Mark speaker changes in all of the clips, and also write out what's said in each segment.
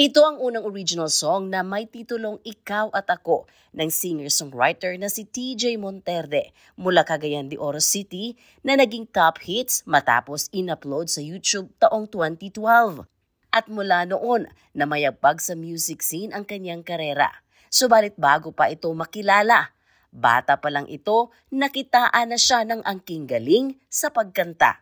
Speaker 1: Ito ang unang original song na may titulong Ikaw at Ako ng singer-songwriter na si TJ Monterde mula Cagayan de Oro City na naging top hits matapos in-upload sa YouTube taong 2012. At mula noon, namayagpag sa music scene ang kanyang karera. Subalit bago pa ito makilala, bata pa lang ito, nakitaan na siya ng angking galing sa pagkanta.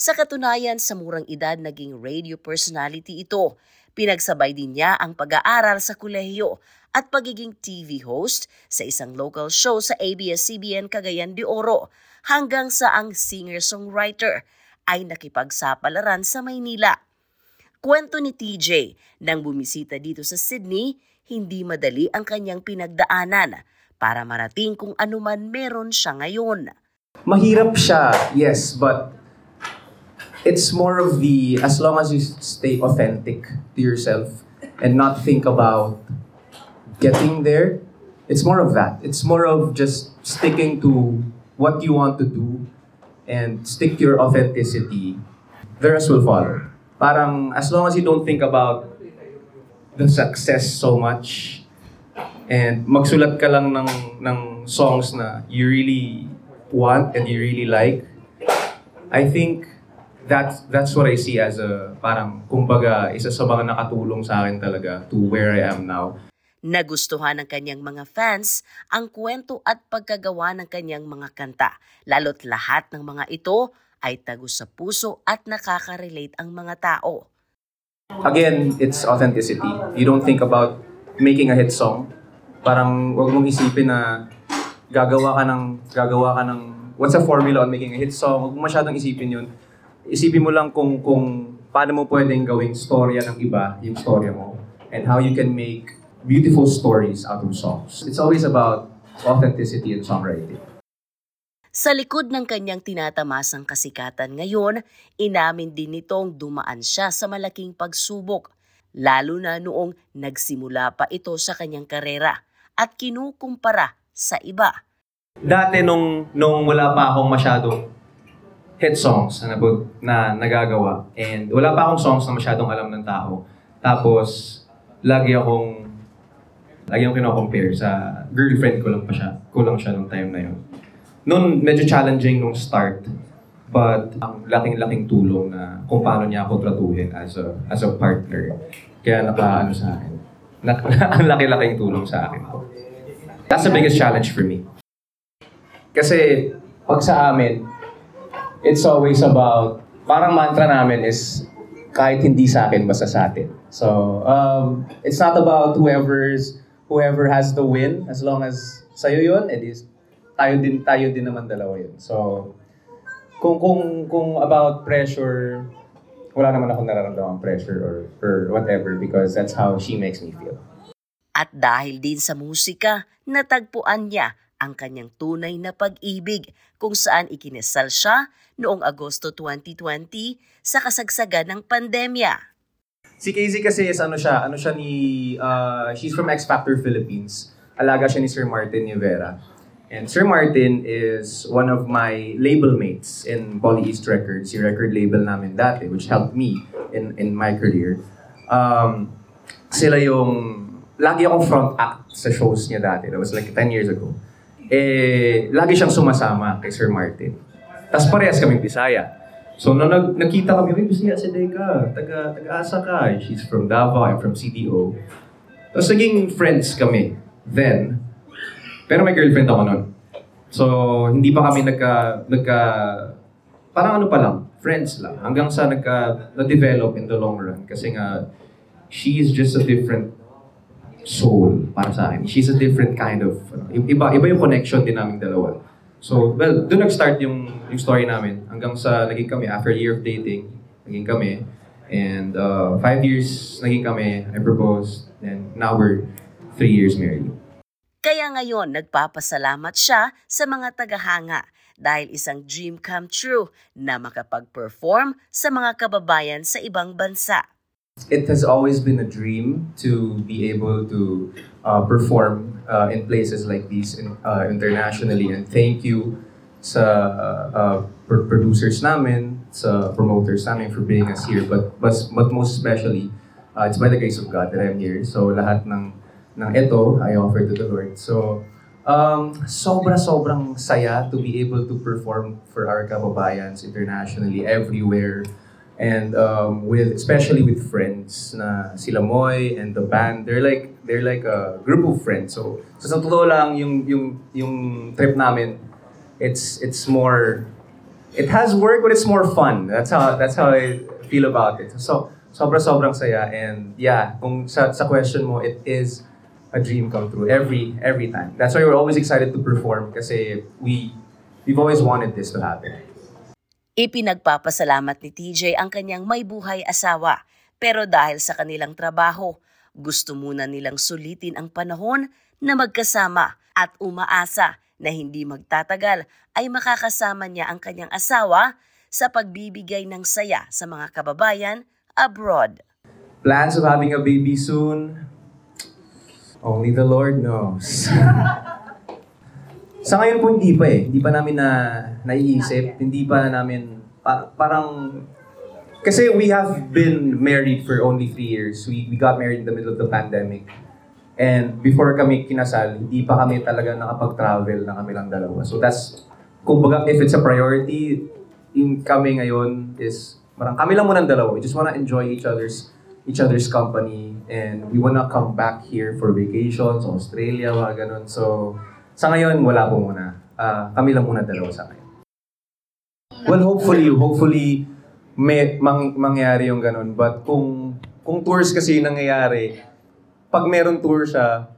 Speaker 1: Sa katunayan, sa murang edad naging radio personality ito Pinagsabay din niya ang pag-aaral sa kolehiyo at pagiging TV host sa isang local show sa ABS-CBN Cagayan de Oro hanggang sa ang singer-songwriter ay nakipagsapalaran sa Maynila. Kwento ni TJ, nang bumisita dito sa Sydney, hindi madali ang kanyang pinagdaanan para marating kung anuman meron siya ngayon.
Speaker 2: Mahirap siya, yes, but it's more of the as long as you stay authentic to yourself and not think about getting there it's more of that. It's more of just sticking to what you want to do and stick to your authenticity. The rest will follow. Parang as long as you don't think about the success so much and magsulat ka lang ng ng songs na you really want and you really like I think that's that's what I see as a parang kumbaga isa sa mga nakatulong sa akin talaga to where I am now.
Speaker 1: Nagustuhan ng kanyang mga fans ang kwento at pagkagawa ng kanyang mga kanta, lalo't lahat ng mga ito ay tagus sa puso at nakaka-relate ang mga tao.
Speaker 2: Again, it's authenticity. You don't think about making a hit song. Parang wag mong isipin na gagawa ka ng gagawa ka ng what's a formula on making a hit song. Wag mo masyadong isipin 'yun isipin mo lang kung kung paano mo pwedeng gawing storya ng iba, yung storya mo, and how you can make beautiful stories out of songs. It's always about authenticity and songwriting.
Speaker 1: Sa likod ng kanyang tinatamasang kasikatan ngayon, inamin din nitong dumaan siya sa malaking pagsubok, lalo na noong nagsimula pa ito sa kanyang karera at kinukumpara sa iba.
Speaker 2: Dati nung, nung wala pa akong masyadong hit songs na, na nagagawa. And wala pa akong songs na masyadong alam ng tao. Tapos, lagi akong lagi akong kino-compare sa girlfriend ko lang pa siya. Kulang siya nung time na yun. Noon, medyo challenging nung start. But ang laking-laking tulong na kung paano niya ako tratuhin as a, as a partner. Kaya naka, ano sa akin. Na, ang laki-laking tulong sa akin. That's the biggest challenge for me. Kasi, pag sa amin, it's always about, parang mantra namin is, kahit hindi sa akin, basta sa atin. So, um, it's not about whoever's, whoever has the win, as long as sa'yo yun, it is, tayo din, tayo din naman dalawa yun. So, kung, kung, kung about pressure, wala naman akong nararamdaman pressure or, or whatever because that's how she makes me feel.
Speaker 1: At dahil din sa musika, natagpuan niya ang kanyang tunay na pag-ibig kung saan ikinasal siya noong Agosto 2020 sa kasagsagan ng pandemya.
Speaker 2: Si Casey kasi is ano siya, ano siya ni, uh, she's from X Factor Philippines. Alaga siya ni Sir Martin Rivera. And Sir Martin is one of my label mates in Poly East Records, yung record label namin dati, which helped me in in my career. Um, sila yung, lagi akong front act sa shows niya dati. That was like 10 years ago eh, lagi siyang sumasama kay Sir Martin. Tapos parehas kaming Bisaya. So, nung nag nakita kami, Uy, Bisaya si Deka, taga, taga-asa ka. She's from Davao, I'm from CDO. Tapos naging friends kami then. Pero may girlfriend ako noon. So, hindi pa kami nagka, nagka, parang ano pa lang, friends lang. Hanggang sa nagka, na-develop in the long run. Kasi nga, she is just a different soul para sa akin. She's a different kind of, iba, iba yung connection din namin dalawa. So, well, doon nag-start yung, yung story namin. Hanggang sa naging kami, after a year of dating, naging kami. And uh, five years naging kami, I proposed, and now we're three years married.
Speaker 1: Kaya ngayon, nagpapasalamat siya sa mga tagahanga dahil isang dream come true na makapag-perform sa mga kababayan sa ibang bansa.
Speaker 2: It has always been a dream to be able to uh, perform uh, in places like these in, uh, internationally. And thank you sa uh, producers namin, sa promoters namin for being us here. But, but, but most especially, Uh, it's by the grace of God that I'm here. So lahat ng ng ito, I offer to the Lord. So um, sobra-sobrang saya to be able to perform for our kababayans internationally, everywhere. And um, with especially with friends na sila Moy and the band, they're like they're like a group of friends. So, so sa totoo lang yung yung yung trip namin, it's it's more it has work but it's more fun. That's how that's how I feel about it. So sobra-sobrang saya and yeah, kung sa sa question mo, it is a dream come true every every time. That's why we're always excited to perform kasi we we've always wanted this to happen.
Speaker 1: Ipinagpapasalamat ni TJ ang kanyang may buhay asawa. Pero dahil sa kanilang trabaho, gusto muna nilang sulitin ang panahon na magkasama at umaasa na hindi magtatagal ay makakasama niya ang kanyang asawa sa pagbibigay ng saya sa mga kababayan abroad.
Speaker 2: Plans of having a baby soon? Only the Lord knows. Sa ngayon po hindi pa eh. Hindi pa namin na naiisip. Hindi pa namin pa- parang kasi we have been married for only three years. We, we got married in the middle of the pandemic. And before kami kinasal, hindi pa kami talaga nakapag-travel na kami lang dalawa. So that's, kumbaga, if it's a priority, in kami ngayon is, parang kami lang muna dalawa. We just wanna enjoy each other's each other's company and we wanna come back here for vacations, Australia, mga ganun. So, sa ngayon, wala po muna. Ah, kami lang muna dalawa sa ngayon. Well, hopefully, hopefully, may mang, mangyari yung ganun. But kung, kung tours kasi yung nangyayari, pag meron tour siya,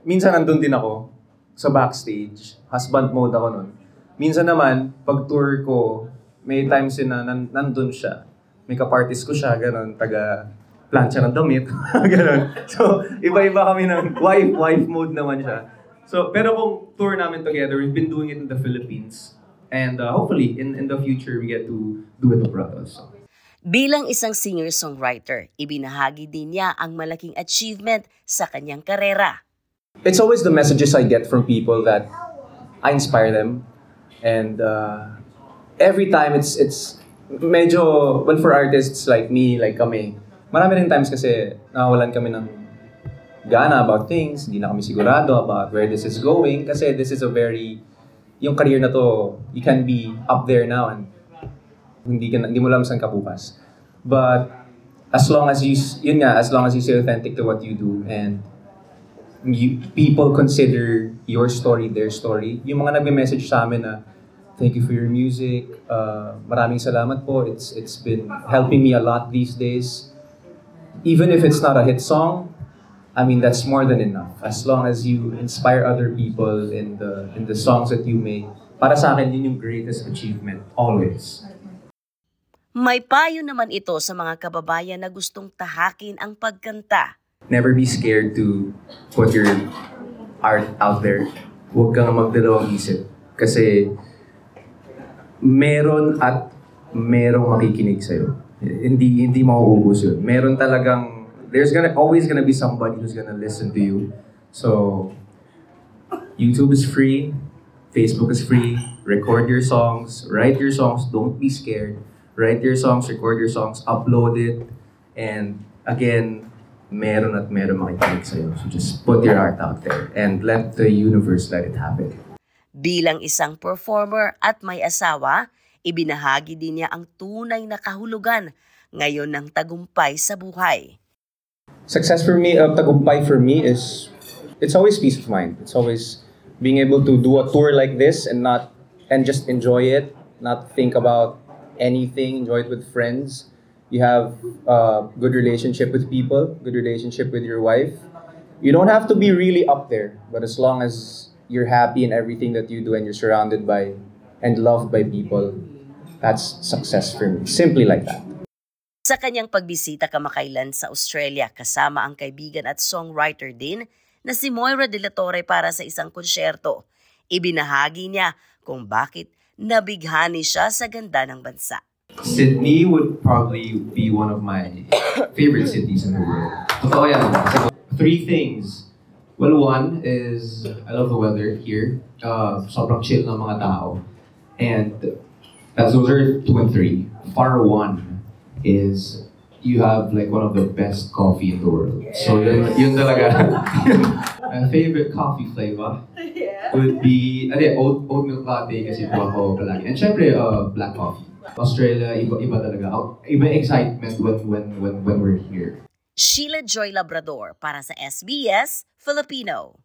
Speaker 2: minsan nandun din ako sa backstage. Husband mode ako nun. Minsan naman, pag tour ko, may times na nan, nandun siya. May kapartis ko siya, ganun, taga plancha ng damit, ganun. So, iba-iba kami ng wife, wife mode naman siya. So, pero kung tour namin together, we've been doing it in the Philippines. And uh, hopefully, in, in the future, we get to do it abroad also.
Speaker 1: Bilang isang singer-songwriter, ibinahagi din niya ang malaking achievement sa kanyang karera.
Speaker 2: it's always the messages I get from people that I inspire them, and uh, every time it's it's medyo well for artists like me like kami marami rin times kasi nawawalan kami ng gana about things hindi na kami sigurado about where this is going kasi this is a very yung career na to you can be up there now and hindi ka hindi mo alam saan ka bukas but as long as you yun nga as long as you stay authentic to what you do and you, people consider your story their story. Yung mga nagme-message sa amin na thank you for your music. Uh, maraming salamat po. It's it's been helping me a lot these days. Even if it's not a hit song, I mean that's more than enough. As long as you inspire other people in the in the songs that you make. Para sa akin, yun yung greatest achievement. Always.
Speaker 1: May payo naman ito sa mga kababayan na gustong tahakin ang pagkanta.
Speaker 2: never be scared to put your art out there. Huwag kang magdalawang isip. Kasi meron at merong makikinig sa'yo. Hindi, hindi mauubos yun. Meron talagang, there's gonna, always gonna be somebody who's gonna listen to you. So, YouTube is free, Facebook is free, record your songs, write your songs, don't be scared. Write your songs, record your songs, upload it, and again, meron at meron makikinig sa'yo. So just put your art out there and let the universe let it happen.
Speaker 1: Bilang isang performer at may asawa, ibinahagi din niya ang tunay na kahulugan ngayon ng tagumpay sa buhay.
Speaker 2: Success for me, uh, tagumpay for me is, it's always peace of mind. It's always being able to do a tour like this and not, and just enjoy it, not think about anything, enjoy it with friends. You have a good relationship with people, good relationship with your wife. You don't have to be really up there, but as long as you're happy in everything that you do and you're surrounded by and loved by people, that's success for me. Simply like that.
Speaker 1: Sa kanyang pagbisita kamakailan sa Australia kasama ang kaibigan at songwriter din na si Moira de la Torre para sa isang konsyerto, ibinahagi niya kung bakit nabighani siya sa ganda ng bansa.
Speaker 2: Sydney would probably be one of my favorite cities in the world. Totoo yan. So, three things. Well, one is I love the weather here. Uh, sobrang chill ng mga tao. And as those are two and three. Far one is you have like one of the best coffee in the world. So yun, yun talaga. My favorite coffee flavor would be, ano oat, oat milk latte kasi po ako palagi. And syempre, uh, black coffee. Australia, iba, iba talaga. Out- Iba excitement when, when, when, when we're here.
Speaker 1: Sheila Joy Labrador para sa SBS Filipino.